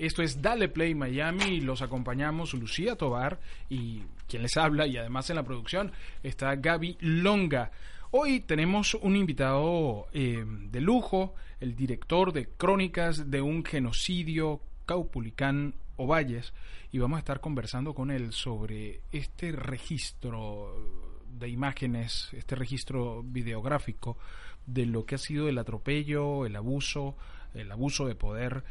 Esto es Dale Play Miami los acompañamos Lucía Tobar y quien les habla y además en la producción está Gaby Longa. Hoy tenemos un invitado eh, de lujo, el director de Crónicas de un genocidio Caupulicán Ovalles y vamos a estar conversando con él sobre este registro de imágenes, este registro videográfico de lo que ha sido el atropello, el abuso, el abuso de poder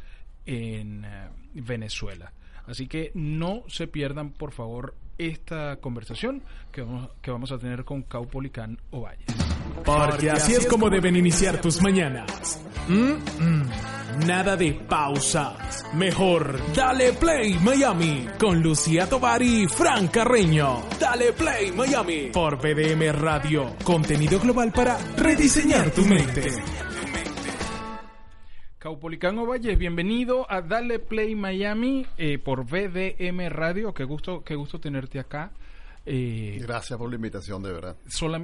en eh, Venezuela. Así que no se pierdan, por favor, esta conversación que vamos, que vamos a tener con Caupolicán Ovalle. Porque así es como deben iniciar tus mañanas. Mm, mm. Nada de pausas. Mejor, dale play Miami con Lucía Tobar y Frank Carreño. Dale play Miami por BDM Radio. Contenido global para rediseñar tu mente. Caupolicán Ovalle, bienvenido a Dale Play Miami eh, por VDM Radio. Qué gusto, qué gusto tenerte acá. Eh, Gracias por la invitación, de verdad.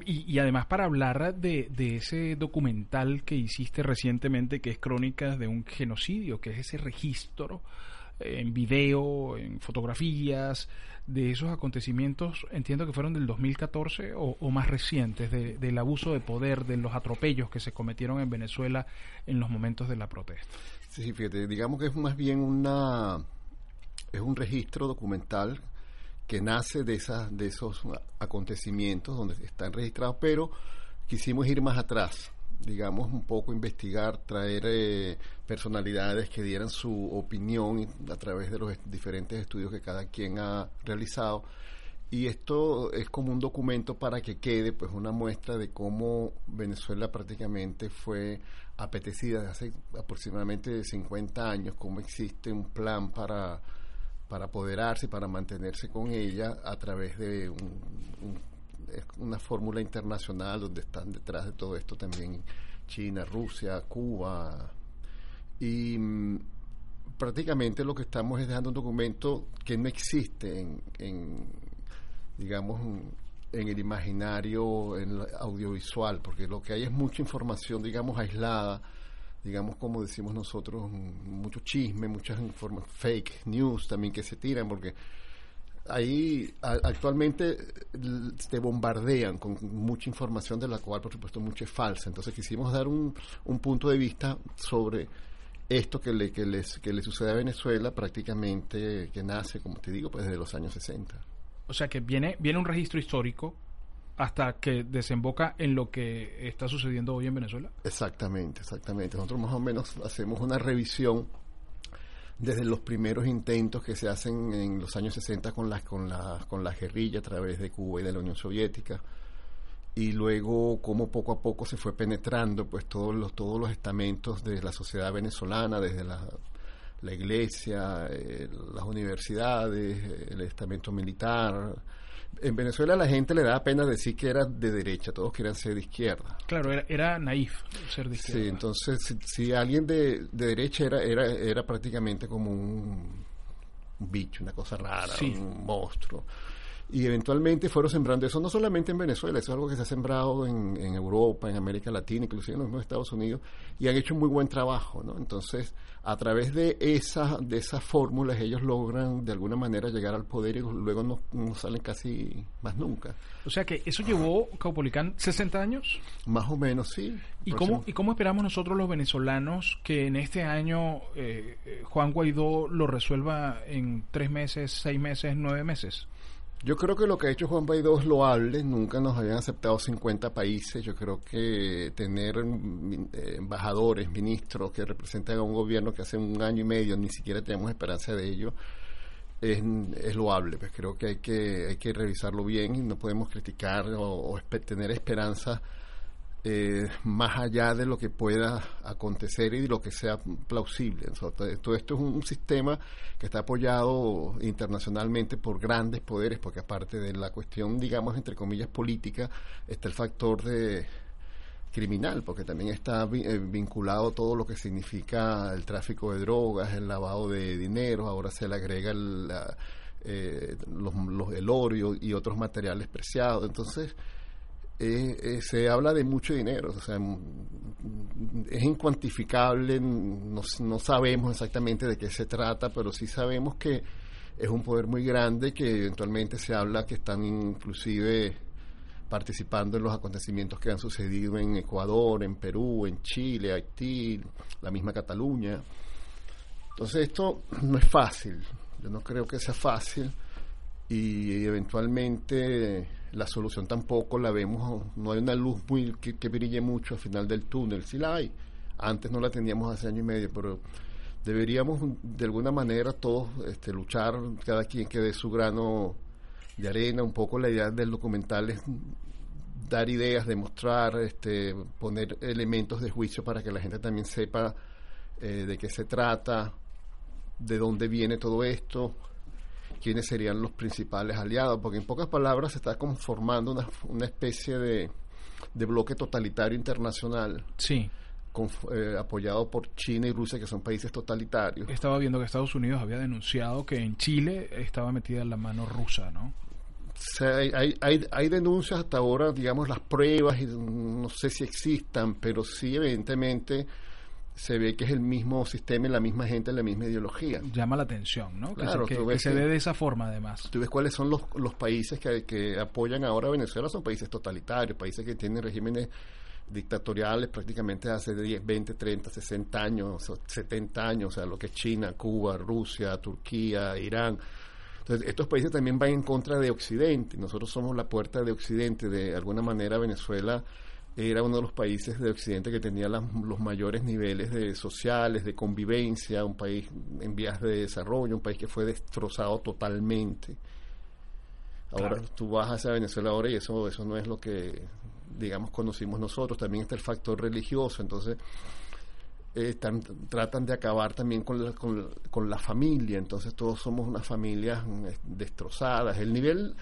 y, y además para hablar de, de ese documental que hiciste recientemente, que es Crónicas de un genocidio, que es ese registro en video, en fotografías, de esos acontecimientos, entiendo que fueron del 2014 o, o más recientes, de- del abuso de poder, de los atropellos que se cometieron en Venezuela en los momentos de la protesta. Sí, fíjate, digamos que es más bien una es un registro documental que nace de esas de esos acontecimientos donde están registrados, pero quisimos ir más atrás, digamos un poco investigar, traer eh, personalidades que dieran su opinión a través de los diferentes estudios que cada quien ha realizado. Y esto es como un documento para que quede pues una muestra de cómo Venezuela prácticamente fue apetecida desde hace aproximadamente 50 años, cómo existe un plan para, para apoderarse, para mantenerse con ella a través de un- una fórmula internacional donde están detrás de todo esto también China, Rusia, Cuba, y mm, prácticamente lo que estamos es dejando un documento que no existe en, en, digamos, en el imaginario en el audiovisual, porque lo que hay es mucha información, digamos, aislada, digamos, como decimos nosotros, mucho chisme, muchas fake news también que se tiran, porque ahí a- actualmente te bombardean con mucha información de la cual por supuesto mucha es falsa entonces quisimos dar un, un punto de vista sobre esto que le, que, les, que le sucede a Venezuela prácticamente que nace como te digo pues desde los años 60 O sea que viene, viene un registro histórico hasta que desemboca en lo que está sucediendo hoy en Venezuela. Exactamente, exactamente. Nosotros más o menos hacemos una revisión desde los primeros intentos que se hacen en los años 60 con las con la, con la guerrilla a través de Cuba y de la Unión Soviética y luego cómo poco a poco se fue penetrando pues todos los todos los estamentos de la sociedad venezolana desde la, la iglesia, eh, las universidades, el estamento militar. En Venezuela la gente le da pena decir que era de derecha, todos querían ser de izquierda. Claro, era, era naif ser de izquierda. Sí, entonces si, si alguien de, de derecha era, era, era prácticamente como un, un bicho, una cosa rara, Sí. un monstruo. Y eventualmente fueron sembrando eso, no solamente en Venezuela, eso es algo que se ha sembrado en, en Europa, en América Latina, inclusive en los mismos Estados Unidos, y han hecho un muy buen trabajo, ¿no? Entonces, a través de esa, de esas fórmulas, ellos logran de alguna manera llegar al poder y luego no, no salen casi más nunca. O sea que eso llevó Caupolicán 60 años. Más o menos, sí. ¿Y Próximo- cómo, ¿Y cómo esperamos nosotros los venezolanos que en este año eh, eh, Juan Guaidó lo resuelva en tres meses, seis meses, nueve meses? Yo creo que lo que ha hecho Juan Guaidó es loable, nunca nos habían aceptado 50 países, yo creo que tener mm, eh, embajadores, ministros que representan a un gobierno que hace un año y medio ni siquiera tenemos esperanza de ello, es, es loable, pues creo que hay que hay que revisarlo bien y no podemos criticar o, tener esperanza eh, más allá de lo que pueda acontecer y de lo que sea plausible. To- todo esto es un, sistema que está apoyado internacionalmente por grandes poderes, porque aparte de la cuestión, digamos, entre comillas, política, está el factor de criminal, porque también está eh, vinculado todo lo que significa el tráfico de drogas, el lavado de dinero, ahora se le agrega el, la- eh, los, los- el oro y otros materiales preciados. Entonces, eh, eh, se habla de mucho dinero, o sea, mm, es incuantificable, no, no sabemos exactamente de qué se trata, pero sí sabemos que es un poder muy grande que eventualmente se habla que están inclusive participando en los acontecimientos que han sucedido en Ecuador, en Perú, en Chile, Haití, la misma Cataluña. Entonces esto no es fácil, yo no creo que sea fácil y eventualmente la solución tampoco la vemos, no hay una luz muy que, brille mucho al final del túnel, sí la hay, antes no la teníamos hace año y medio, pero deberíamos de alguna manera todos este, luchar, cada quien que dé su grano de arena, un poco la idea del documental es dar ideas, demostrar, este, poner elementos de juicio para que la gente también sepa eh, de qué se trata, de dónde viene todo esto, quiénes serían los principales aliados, porque en pocas palabras se está conformando una, una especie de, de bloque totalitario internacional Sí. con- eh, apoyado por China y Rusia, que son países totalitarios. Estaba viendo que Estados Unidos había denunciado que en Chile estaba metida la mano rusa, ¿no? Hay, hay, hay, denuncias hasta ahora, digamos, las pruebas, no sé si existan, pero sí evidentemente se ve que es el mismo sistema y la misma gente, la misma ideología. Llama la atención, ¿no? Que Claro, se, que- se dé de esa forma, además. Tú ves cuáles son los, los países que, que apoyan ahora a Venezuela, son países totalitarios, países que tienen regímenes dictatoriales prácticamente hace 10, 20, 30, 60 años, o 70 años, o sea, lo que es China, Cuba, Rusia, Turquía, Irán. Entonces, estos países también van en contra de Occidente. Nosotros somos la puerta de Occidente. De alguna manera, Venezuela era uno de los países de Occidente que tenía las- los mayores niveles de sociales, de convivencia, un país en vías de desarrollo, un país que fue destrozado totalmente. Ahora Claro. tú vas hacia Venezuela ahora y eso, eso no es lo que, digamos, conocimos nosotros. También está el factor religioso. Entonces, eh, tratan de acabar también con la, con, la- con la familia. Entonces, todos somos unas familias mm, destrozadas. El nivel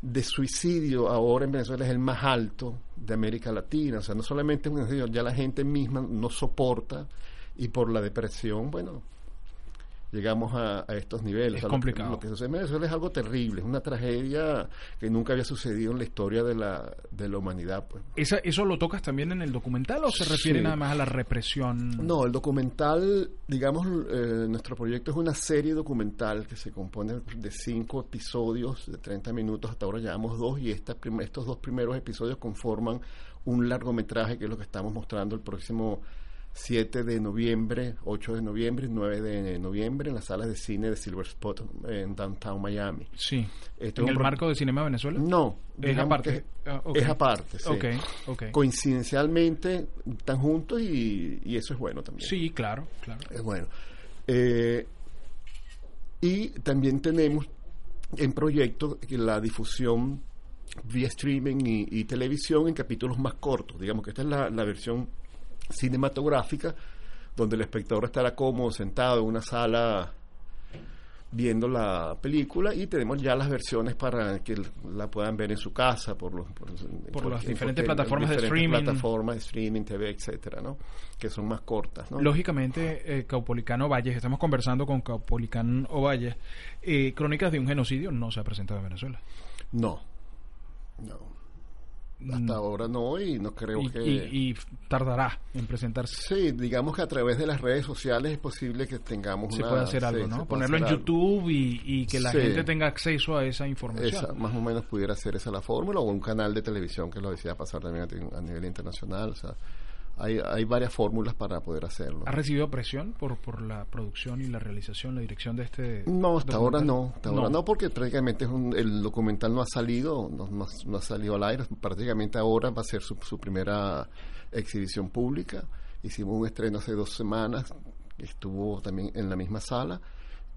de suicidio ahora en Venezuela es el más alto de América Latina. O sea, no solamente ya la gente misma no soporta y por la depresión, bueno, llegamos a, a estos niveles. Es O sea, lo complicado. Lo que, sucede en Venezuela es algo terrible, es una tragedia que nunca había sucedido en la historia de la, de la humanidad. Pues. ¿Esa, ¿Eso lo tocas también en el documental o se refiere Sí. nada más a la represión? No, el documental, digamos, eh, nuestro proyecto es una serie documental que se compone de cinco episodios de 30 minutos. Hasta ahora llevamos dos y esta estos dos primeros episodios conforman un largometraje que es lo que estamos mostrando el próximo 7 de noviembre, 8 de noviembre y 9 de noviembre en las salas de cine de Silver Spot en Downtown Miami. Sí. ¿En el marco de Cinema Venezuela? No, Es aparte. Ah, es aparte. sí. Ok, ok. Coincidencialmente están juntos y, y eso es bueno también. Sí, claro, claro. Es bueno. Eh, y también tenemos en proyecto la difusión vía streaming y, y televisión en capítulos más cortos. Digamos que esta es la, la versión cinematográfica donde el espectador estará cómodo sentado en una sala viendo la película y tenemos ya las versiones para que la puedan ver en su casa por los por, las en diferentes plataformas de streaming. plataformas de streaming TV etcétera no que son más cortas ¿no? Lógicamente, eh, Caupolicán Ovalles, estamos conversando con Caupolicán Ovalles. Eh, Crónicas de un genocidio no se ha presentado en Venezuela. no no hasta ahora no y no creo Mm. Y, que y- y tardará en presentarse. sí digamos que a través de las redes sociales es posible que tengamos Se una- puede hacer algo, sí, ¿no? Ponerlo en. YouTube y, y que la Sí. gente tenga acceso a esa información. Esa, más o menos pudiera ser esa la fórmula o un canal de televisión que lo decida pasar también a, a nivel internacional. O sea, hay, hay varias fórmulas para poder hacerlo. ¿Ha recibido presión por, por la producción y la realización, la dirección de este No, hasta ahora no. Hasta ahora no, porque prácticamente es un- el documental no ha salido, no, no- no ha salido al aire. Prácticamente ahora va a ser su, su primera exhibición pública. Hicimos un estreno hace dos semanas, estuvo también en la misma sala.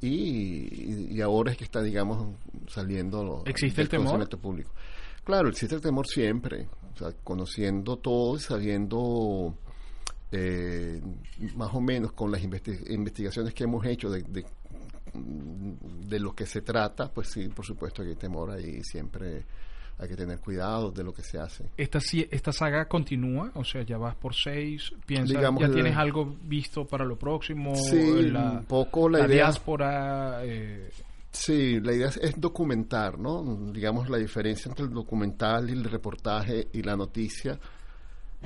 Y, y ahora es que está, digamos, saliendo. ¿Existe el temor? público. Claro, existe el temor siempre. O sea, conociendo todo y sabiendo eh, más o menos con las investi- investigaciones que hemos hecho de, de, de lo que se trata, pues sí, por supuesto que hay temor ahí, siempre hay que tener cuidado de lo que se hace. Esta, esta saga continúa, o sea, ya vas por seis, piensas, Digamos, ya tienes algo visto para lo próximo, Sí, la, un poco la la idea- diáspora, eh, Sí, la idea es, documentar, ¿no? Digamos la diferencia entre el documental y el reportaje y la noticia.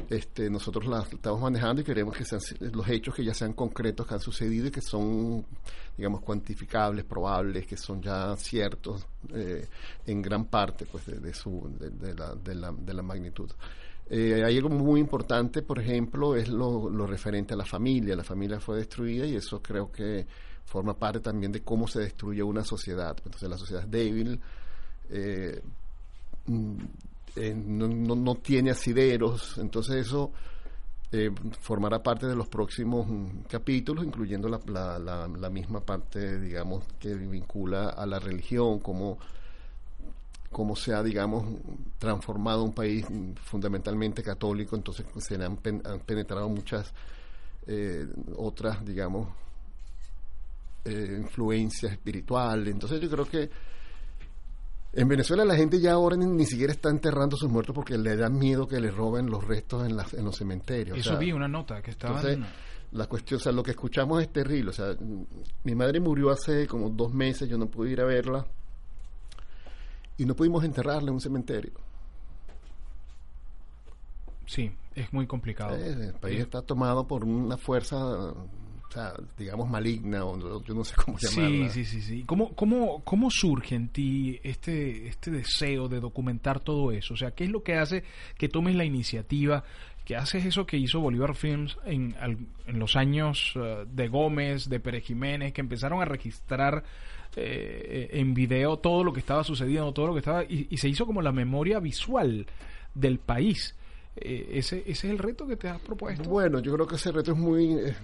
Este, nosotros la estamos manejando y queremos que sean los hechos que ya sean concretos que han sucedido y que son, digamos, cuantificables, probables, que son ya ciertos eh, en gran parte, pues, de, su, de la, de, la, de la magnitud. Eh, hay algo muy importante, por ejemplo, es lo, lo referente a la familia. La familia fue destruida y eso creo que forma parte también de cómo se destruye una sociedad. Entonces la sociedad es débil, eh, mm, eh, no, no, no tiene asideros, entonces eso eh, formará parte de los próximos mm, capítulos, incluyendo la, la, misma parte, digamos, que vincula a la religión, cómo cómo se ha, digamos, transformado un país mm, fundamentalmente católico, entonces se han, pen- han penetrado muchas otras, digamos, eh, influencias espirituales. Entonces yo creo que en Venezuela la gente ya ahora ni, ni siquiera está enterrando sus muertos porque le da miedo que le roben los restos en, las, en los cementerios. O eso sea, vi una nota que estaban... entonces, la cuestión, o sea, lo que escuchamos es terrible. O sea, mi madre murió hace como dos meses, yo no pude ir a verla y no pudimos enterrarla en un cementerio. sí, es muy complicado. Eh, el país está tomado por una fuerza, o sea, digamos maligna, o no- yo no sé cómo llamarla. Sí, sí, sí, sí. ¿Cómo, cómo, ¿Cómo surge en ti este, este deseo de documentar todo eso? O sea, ¿qué es lo que hace que tomes la iniciativa, que haces eso que hizo Bolívar Films en, en los años eh, de Gómez, de Pérez Jiménez, que empezaron a registrar eh, en video todo lo que estaba sucediendo, todo lo que estaba... Y, y se hizo como la memoria visual del país. Eh, ese, ese es el reto que te has propuesto. Bueno, yo creo que ese reto es muy eh,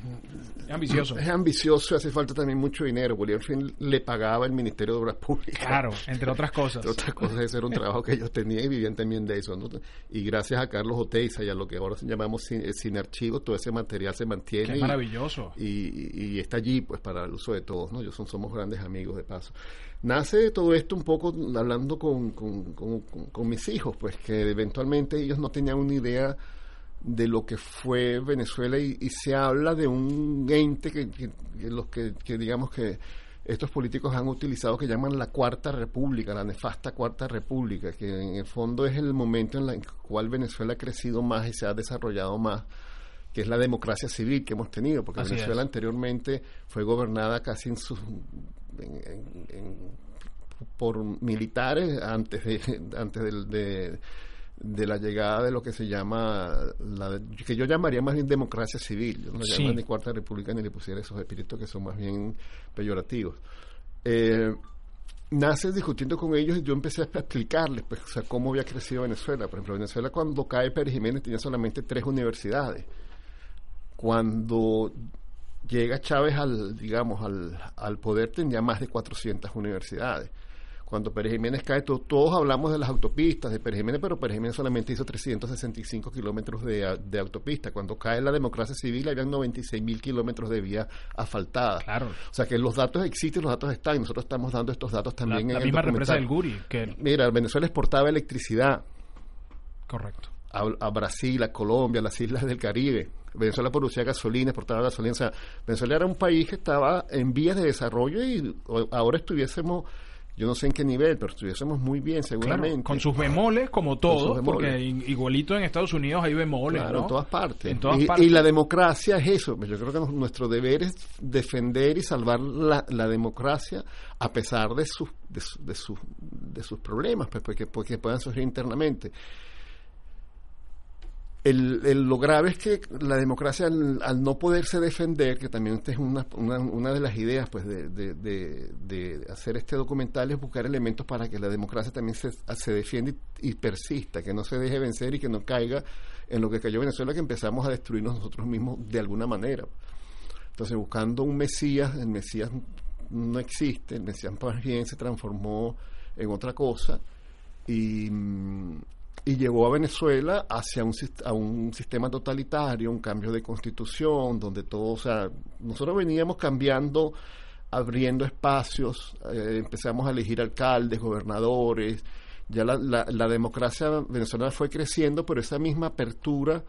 Es ambicioso. es ambicioso y hace falta también mucho dinero. Bolívar Film le pagaba el Ministerio de Obras Públicas. Claro, entre otras cosas. Entre otras cosas, ese era un trabajo que ellos tenían y vivían también de eso. ¿no? Y gracias a Carlos Oteiza y a lo que ahora llamamos cine, cine archivo, todo ese material se mantiene. Qué y- maravilloso. y, y- y está allí pues para el uso de todos, ¿no? Yo son, somos grandes amigos de paso. Nace de todo esto un poco hablando con, con, con- con- con mis hijos, pues que eventualmente ellos no tenían una idea de lo que fue Venezuela y, y se habla de un ente que, que- que los que, que digamos que estos políticos han utilizado que llaman la cuarta república, la nefasta cuarta república, que en el fondo es el momento en el cual Venezuela ha crecido más y se ha desarrollado más que es la democracia civil que hemos tenido, porque Así Venezuela es. anteriormente fue gobernada casi en sus en- en- en- por militares antes de antes del- de, de la llegada de lo que se llama la que yo llamaría más bien democracia civil, yo no la Sí. llamo ni cuarta república ni le pusiera esos espíritus que son más bien peyorativos. Eh, nace discutiendo con ellos y yo empecé a explicarles pues, o sea, cómo había crecido Venezuela. Por ejemplo, Venezuela cuando cae Pérez Jiménez tenía solamente tres universidades. Cuando llega Chávez al, digamos, al, al poder tenía más de 400 universidades. Cuando Pérez Jiménez cae, to- todos hablamos de las autopistas de Pérez Jiménez, pero Pérez Jiménez solamente hizo 365 kilómetros de, de autopista. Cuando cae la democracia civil, habían 96 mil kilómetros de vía asfaltada. Claro. O sea que los datos existen, los datos están, y nosotros estamos dando estos datos La, también la en el misma represa del. Guri, que Mira, Venezuela exportaba electricidad correcto. A, a Brasil, a Colombia, a las islas del Caribe. Venezuela producía gasolina, exportaba gasolina. O sea, Venezuela era un país que estaba en vías de desarrollo y ahora estuviésemos, yo no sé en qué nivel, pero estuviésemos muy bien Claro, seguramente. con sus bemoles como todo, sus bemoles. porque igualito en Estados Unidos hay bemoles, Claro, ¿no? en todas partes. En todas y, partes. y la democracia es eso. Yo creo que nos- nuestro deber es defender y salvar la, la democracia a pesar de sus, de, su- de sus, de sus problemas, pues, porque, porque puedan surgir internamente. El, lo grave es que la democracia, al, no poderse defender, que también esta es una, una, de las ideas pues, de, de- de- de hacer este documental, es buscar elementos para que la democracia también se, defienda y, y persista, que no se deje vencer y que no caiga en lo que cayó Venezuela, que empezamos a destruirnos nosotros mismos de alguna manera. Entonces, buscando un Mesías, el Mesías no existe, el Mesías más bien se transformó en otra cosa y, mm, y llevó a Venezuela hacia un, a un sistema totalitario, un cambio de constitución, donde todo, o sea, nosotros veníamos cambiando, abriendo espacios, eh, empezamos a elegir alcaldes, gobernadores, ya la, la, la democracia venezolana fue creciendo, pero esa misma apertura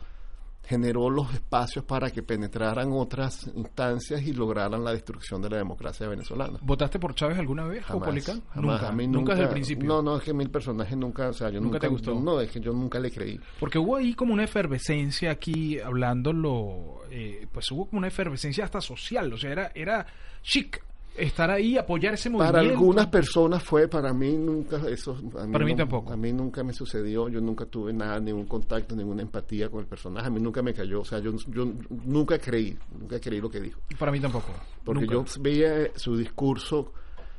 generó los espacios para que penetraran otras instancias y lograran la destrucción de la democracia venezolana. ¿Votaste por Chávez alguna vez, Jamás, jamás. Nunca, A mí nunca desde el principio. No, no, es que mi personaje nunca, o sea, yo ¿Nunca nunca, te gustó? yo- no, es que yo nunca le creí. Porque hubo ahí como una efervescencia aquí, hablándolo, eh, pues hubo como una efervescencia hasta social, o sea, era, era chic estar ahí, apoyar ese movimiento. Para algunas personas fue, para mí nunca eso. A Para mí no- tampoco. A mí nunca me sucedió, yo nunca tuve nada, ningún contacto, ninguna empatía con el personaje, a mí nunca me cayó, o sea, yo, yo nunca creí, nunca creí lo que dijo. Para mí tampoco. Porque nunca. yo veía su discurso,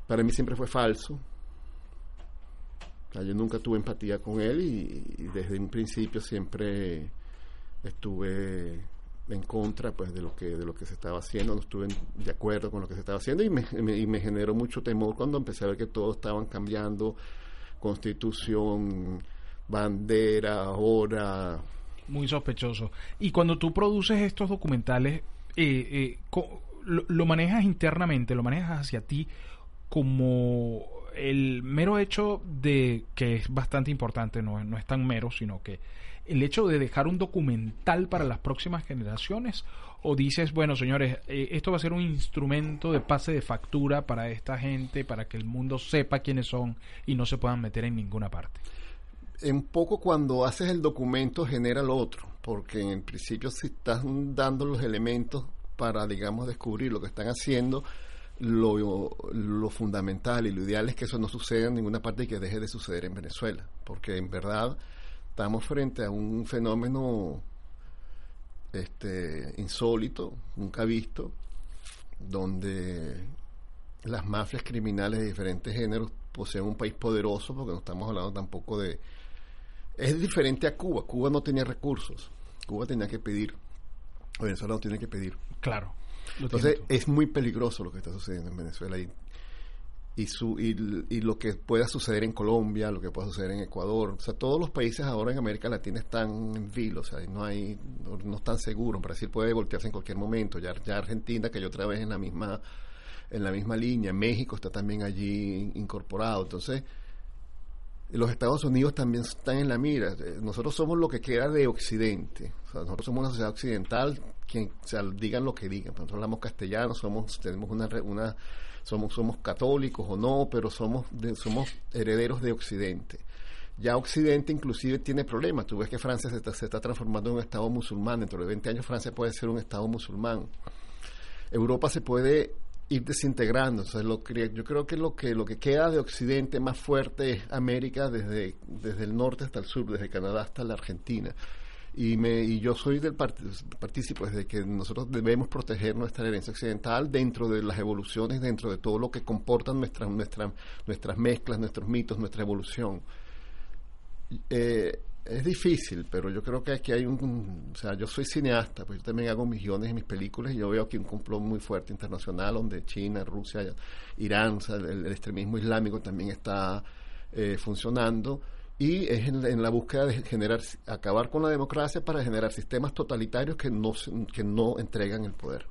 para mí siempre fue falso. O sea, yo nunca tuve empatía con él y, y desde un principio siempre estuve en contra pues de lo que de lo que se estaba haciendo, no estuve de acuerdo con lo que se estaba haciendo y me, y me generó mucho temor cuando empecé a ver que todos estaban cambiando constitución, bandera, hora, Muy sospechoso. Y cuando tú produces estos documentales, eh, eh, lo, lo manejas internamente, lo manejas hacia ti como el mero hecho de que es bastante importante, no, no es tan mero, sino que el hecho de dejar un documental para las próximas generaciones o dices, bueno, señores, eh, esto va a ser un instrumento de pase de factura para esta gente, para que el mundo sepa quiénes son y no se puedan meter en ninguna parte. en poco cuando haces el documento genera lo otro, porque en principio si estás dando los elementos para, digamos, descubrir lo que están haciendo, lo fundamental y lo ideal es que eso no suceda en ninguna parte y que deje de suceder en Venezuela, porque en verdad estamos frente a un fenómeno este insólito, nunca visto, donde las mafias criminales de diferentes géneros poseen un país poderoso, porque no estamos hablando tampoco de... Es diferente a Cuba, Cuba no tenía recursos, Cuba tenía que pedir, Venezuela no tiene que pedir. Claro. Entonces es muy peligroso lo que está sucediendo en Venezuela y, y, su, y, y lo que pueda suceder en Colombia, lo que pueda suceder en Ecuador. O sea, todos los países ahora en América Latina están en vilo, o sea, no, hay, no, no están seguros. Brasil puede voltearse en cualquier momento. Ya, ya Argentina cayó otra vez en la misma en la misma línea. México está también allí incorporado. Entonces, los Estados Unidos también están en la mira. Eh, Nosotros somos lo que queda de Occidente. O sea, nosotros somos una sociedad occidental, quien, o digan lo que digan. Nosotros hablamos castellano, somos, tenemos una, una somos, somos católicos o no, pero somos, de- somos herederos de Occidente. Ya Occidente inclusive tiene problemas. Tú ves que Francia se está, se está transformando en un Estado musulmán. Dentro de 20 años Francia puede ser un Estado musulmán. Europa se puede ir desintegrando. O sea, lo yo creo que lo que lo que queda de Occidente más fuerte es América desde, desde el norte hasta el sur, desde Canadá hasta la Argentina. Y, me, y yo soy del part- partícipe de que nosotros debemos proteger nuestra herencia occidental dentro de las evoluciones, dentro de todo lo que comportan nuestras nuestras nuestras mezclas, nuestros mitos, nuestra evolución. Eh, es difícil, pero yo creo que aquí hay un, o sea, yo soy cineasta, pues yo también hago mis guiones mis películas y yo veo aquí un complot muy fuerte internacional donde China, Rusia, Irán, el, el extremismo islámico también está eh, funcionando y es en, la- búsqueda de generar, acabar con la democracia para generar sistemas totalitarios que no, que no entregan el poder.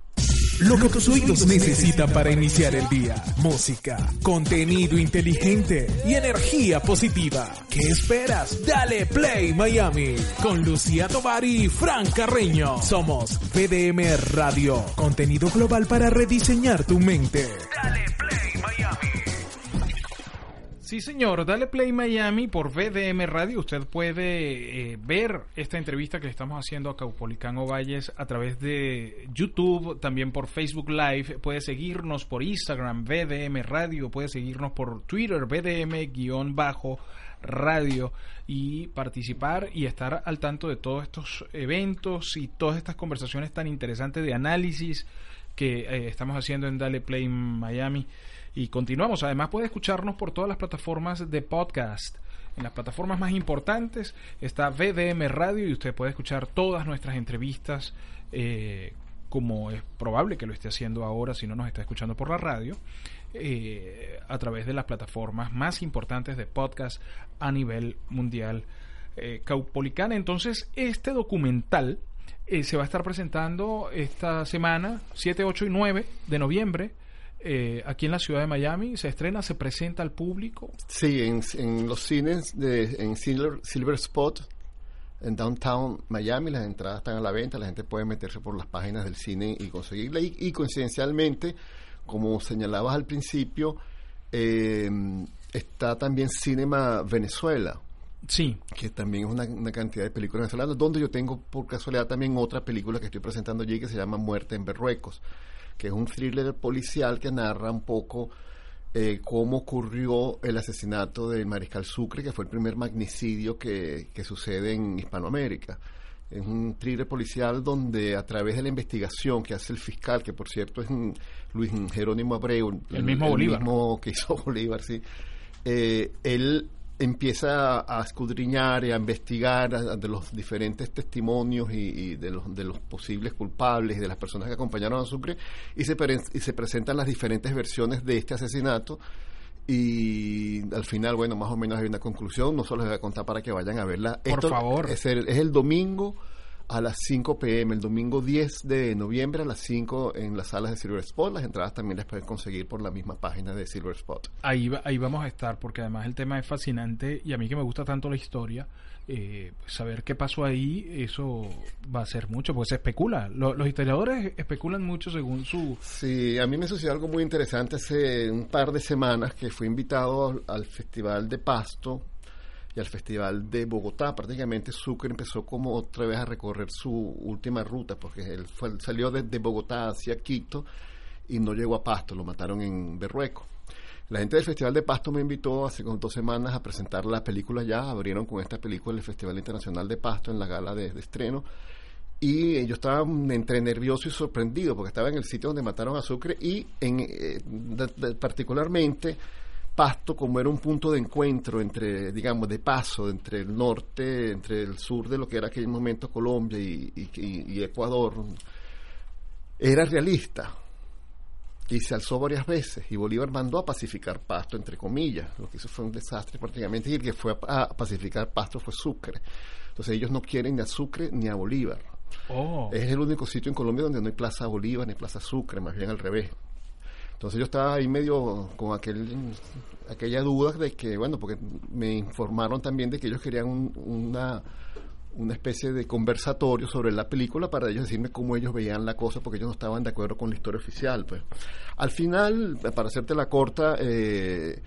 Lo que tus oídos necesitan para iniciar el día. Música, contenido inteligente y energía positiva. ¿Qué esperas? Dale Play Miami con Lucía Tovar y Fran Carreño. Somos VDM Radio, contenido global para rediseñar tu mente. Dale. Sí, señor. Dale Play Miami por VDM Radio. Usted puede eh, ver esta entrevista que estamos haciendo a Caupolicán Valles a través de YouTube, también por Facebook Live. Puede seguirnos por Instagram, VDM Radio. Puede seguirnos por Twitter, VDM-radio. Y participar y estar al tanto de todos estos eventos y todas estas conversaciones tan interesantes de análisis que eh, estamos haciendo en Dale Play Miami. Y continuamos. Además puede escucharnos por todas las plataformas de podcast. En las plataformas más importantes está VDM Radio y usted puede escuchar todas nuestras entrevistas eh, como es probable que lo esté haciendo ahora si no nos está escuchando por la radio eh, a través de las plataformas más importantes de podcast a nivel mundial. eh, Caupolicán. Entonces, este documental eh, se va a estar presentando esta semana, 7, 8 y 9 de noviembre, eh, aquí en la ciudad de Miami. Se estrena, se presenta al público. Sí, en, en los cines de en Silver, Silver Spot, en Downtown Miami, las entradas están a la venta, la gente puede meterse por las páginas del cine y conseguirla. Y, y coincidencialmente, como señalabas al principio, eh, está también Cinema Venezuela, Sí, que también es una, una cantidad de películas venezolanas, donde yo tengo por casualidad también otra película que estoy presentando allí que se llama Muerte en Berruecos, que es un thriller policial que narra un poco eh, cómo ocurrió el asesinato del mariscal Sucre, que fue el primer magnicidio que, que sucede en Hispanoamérica. Es un thriller policial donde a través de la investigación que hace el fiscal, que por cierto es Luis Jerónimo Abreu, El mismo Bolívar. mismo que hizo Bolívar, sí, eh, él empieza a escudriñar y a investigar a- a de los diferentes testimonios y, y de, los, de los posibles culpables y de las personas que acompañaron a Sucre y se, pre- y se presentan las diferentes versiones de este asesinato y al final, bueno, más o menos hay una conclusión, no solo les voy a contar para que vayan a verla. Por favor. Es el, es el domingo a las 5 pm, el domingo 10 de noviembre a las 5 en las salas de Silver Spot. Las entradas también las pueden conseguir por la misma página de Silver Spot. ahí, va- ahí vamos a estar, porque además el tema es fascinante y a mí que me gusta tanto la historia, eh, saber qué pasó ahí, eso va a ser mucho, porque se especula. Lo- los historiadores especulan mucho según su... Sí, a mí me sucedió algo muy interesante hace un par de semanas que fui invitado al Festival de Pasto y al Festival de Bogotá. Prácticamente Sucre empezó como otra vez a recorrer su última ruta, porque él fue- salió desde Bogotá hacia Quito y no llegó a Pasto, lo mataron en Berrueco. La gente del Festival de Pasto me invitó hace como dos semanas a presentar la película ya, abrieron con esta película el Festival Internacional de Pasto en la gala de, estreno y yo estaba entre nervioso y sorprendido porque estaba en el sitio donde mataron a Sucre y en, eh, particularmente Pasto como era un punto de encuentro entre, digamos, de paso entre el norte, entre el sur de lo que era aquel momento Colombia y, y- y- y Ecuador, era realista y se alzó varias veces y Bolívar mandó a pacificar Pasto, entre comillas. Lo que hizo fue un desastre prácticamente y el que fue a, a pacificar Pasto fue Sucre. Entonces ellos no quieren ni a Sucre ni a Bolívar. Oh, Es el único sitio en Colombia donde no hay Plaza Bolívar ni Plaza Sucre, más bien al revés. Entonces yo estaba ahí medio con aquel, aquella duda de que, bueno, porque me informaron también de que ellos querían un- una, una especie de conversatorio sobre la película para ellos decirme cómo ellos veían la cosa, porque ellos no estaban de acuerdo con la historia oficial. Pues. Al final, para hacerte la corta, eh,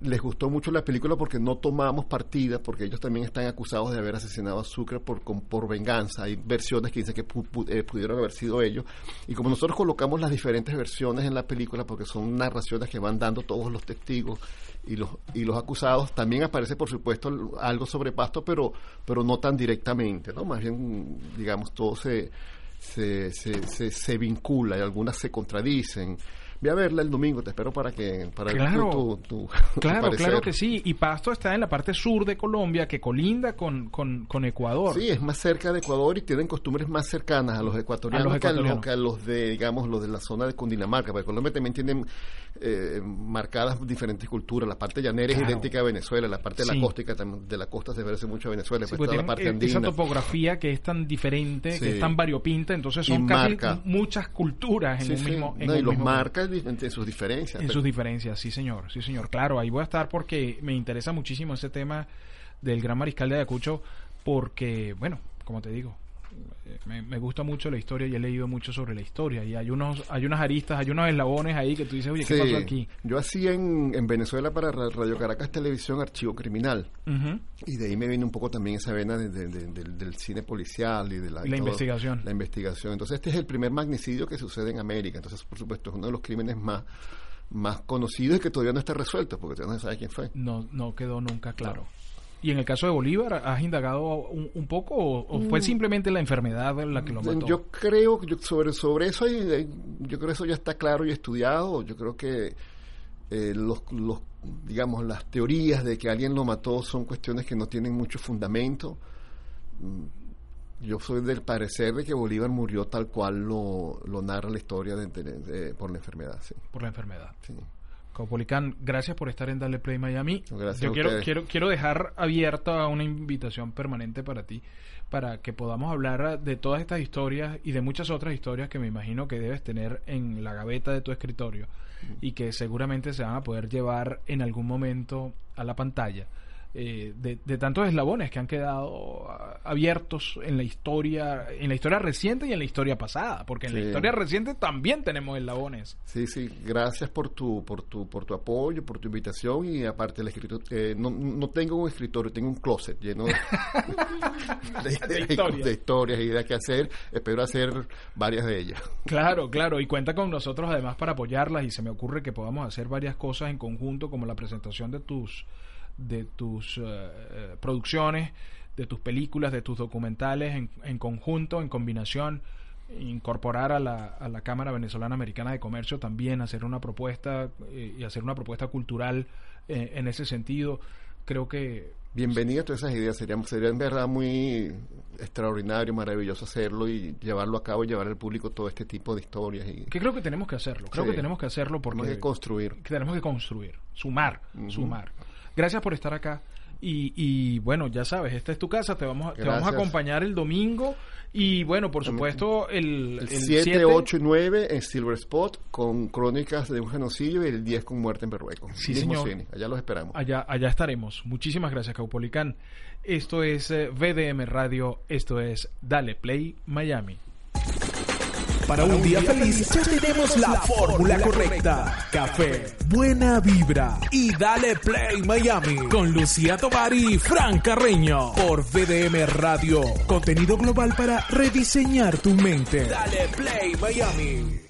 les gustó mucho la película porque no tomamos partida, porque ellos también están acusados de haber asesinado a Sucre por, con- por venganza. Hay versiones que dicen que pu- pu- eh, pudieron haber sido ellos. Y como nosotros colocamos las diferentes versiones en la película, porque son narraciones que van dando todos los testigos y los, y los acusados, también aparece, por supuesto, algo sobre Pasto, pero, pero no tan directamente, ¿no? Más bien, digamos, todo se, se, se, se, se vincula y algunas se contradicen. Voy a verla el domingo, te espero para que para Claro. tu, tu- tu claro, claro que sí. Y Pasto está en la parte sur de Colombia, que colinda con, con, con Ecuador. Sí, es más cerca de Ecuador y tienen costumbres más cercanas a los ecuatorianos, A los que, a los, ecuatorianos. que a los de, digamos, los de la zona de Cundinamarca, porque Colombia también tiene eh, marcadas diferentes culturas. La parte llanera Claro. es idéntica a Venezuela, la parte de la costa de la costa se parece mucho a Venezuela, Sí, pues toda la parte e- esa andina. topografía que es tan diferente, Sí. que es tan variopinta, entonces Y son casi muchas culturas en un mismo en No, y un los mismo- marca en sus diferencias. en pero- sus diferencias, sí señor, sí señor. Claro, ahí voy a estar porque me interesa muchísimo ese tema del gran mariscal de Ayacucho, porque, bueno, como te digo, me, me gusta mucho la historia y he leído mucho sobre la historia y hay unos hay unas aristas, hay unos eslabones ahí que tú dices, oye, ¿qué Sí. pasó aquí? Yo hacía en, en Venezuela para Ra- Radio Caracas Televisión Archivo Criminal. Y de ahí me viene un poco también esa vena de- de- de- del, del cine policial y de la, Y la todo- investigación. La investigación. Entonces este es el primer magnicidio que sucede en América. Entonces, por supuesto, es uno de los crímenes más, más conocidos y que todavía no está resuelto, porque todavía no se sabe quién fue. No, no quedó nunca claro. Y en el caso de Bolívar, ¿has indagado un, un poco o, o fue simplemente la enfermedad la que lo mató? Mm. Yo creo, yo, sobre, sobre eso, yo creo eso ya está claro y estudiado. Yo creo que eh, los, los, digamos, las teorías de que alguien lo mató son cuestiones que no tienen mucho fundamento. Mm, Yo soy del parecer de que Bolívar murió tal cual lo, lo narra la historia de- de- de- por la enfermedad. Sí, Por la enfermedad. sí. Caupolicán, gracias por estar en Dale Play Miami. Gracias Yo quiero, quiero, quiero dejar abierta una invitación permanente para ti, para que podamos hablar de todas estas historias y de muchas otras historias que me imagino que debes tener en la gaveta de tu escritorio y que seguramente se van a poder llevar en algún momento a la pantalla. eh, de, de tantos eslabones que han quedado abiertos en la historia, en la historia reciente y en la historia pasada, porque en la historia reciente también tenemos eslabones. Sí, sí, gracias por tu, por tu, por tu apoyo, por tu invitación y aparte el escritorio, eh, no, no tengo un escritorio, tengo un closet lleno de, de- De historias. de historias y de qué hacer. Espero hacer varias de ellas. Claro, claro, y cuenta con nosotros además para apoyarlas y se me ocurre que podamos hacer varias cosas en conjunto como la presentación de tus de tus eh, producciones, de tus películas, de tus documentales en, en conjunto, en combinación, incorporar a la, a la Cámara Venezolana Americana de Comercio también, hacer una propuesta eh, y hacer una propuesta cultural eh, en ese sentido. Creo que Bienvenido a todas esas ideas. Sería, sería en verdad muy extraordinario, maravilloso hacerlo y llevarlo a cabo y llevar al público todo este tipo de historias. Y que creo que tenemos que hacerlo. Creo Sí. que tenemos que hacerlo porque tenemos que construir. que tenemos que construir, sumar, sumar. Gracias por estar acá. Y, y, bueno, ya sabes, esta es tu casa, te vamos, a- te vamos a acompañar el domingo. Y bueno, por supuesto, el, El, el 7, siete- 8 y 9 en Silver Spot con crónicas de un genocidio y el 10 con muerte en Berrueco. Sí, señor. cine. Allá los esperamos. Allá, allá estaremos. Muchísimas gracias, Caupolicán. Esto es eh, VDM Radio, esto es Dale Play Miami. Para un día feliz ya tenemos la fórmula correcta. Café, buena vibra y dale play Miami con Lucía Tovar y Fran Carreño por VDM Radio. Contenido global para rediseñar tu mente. Dale play Miami.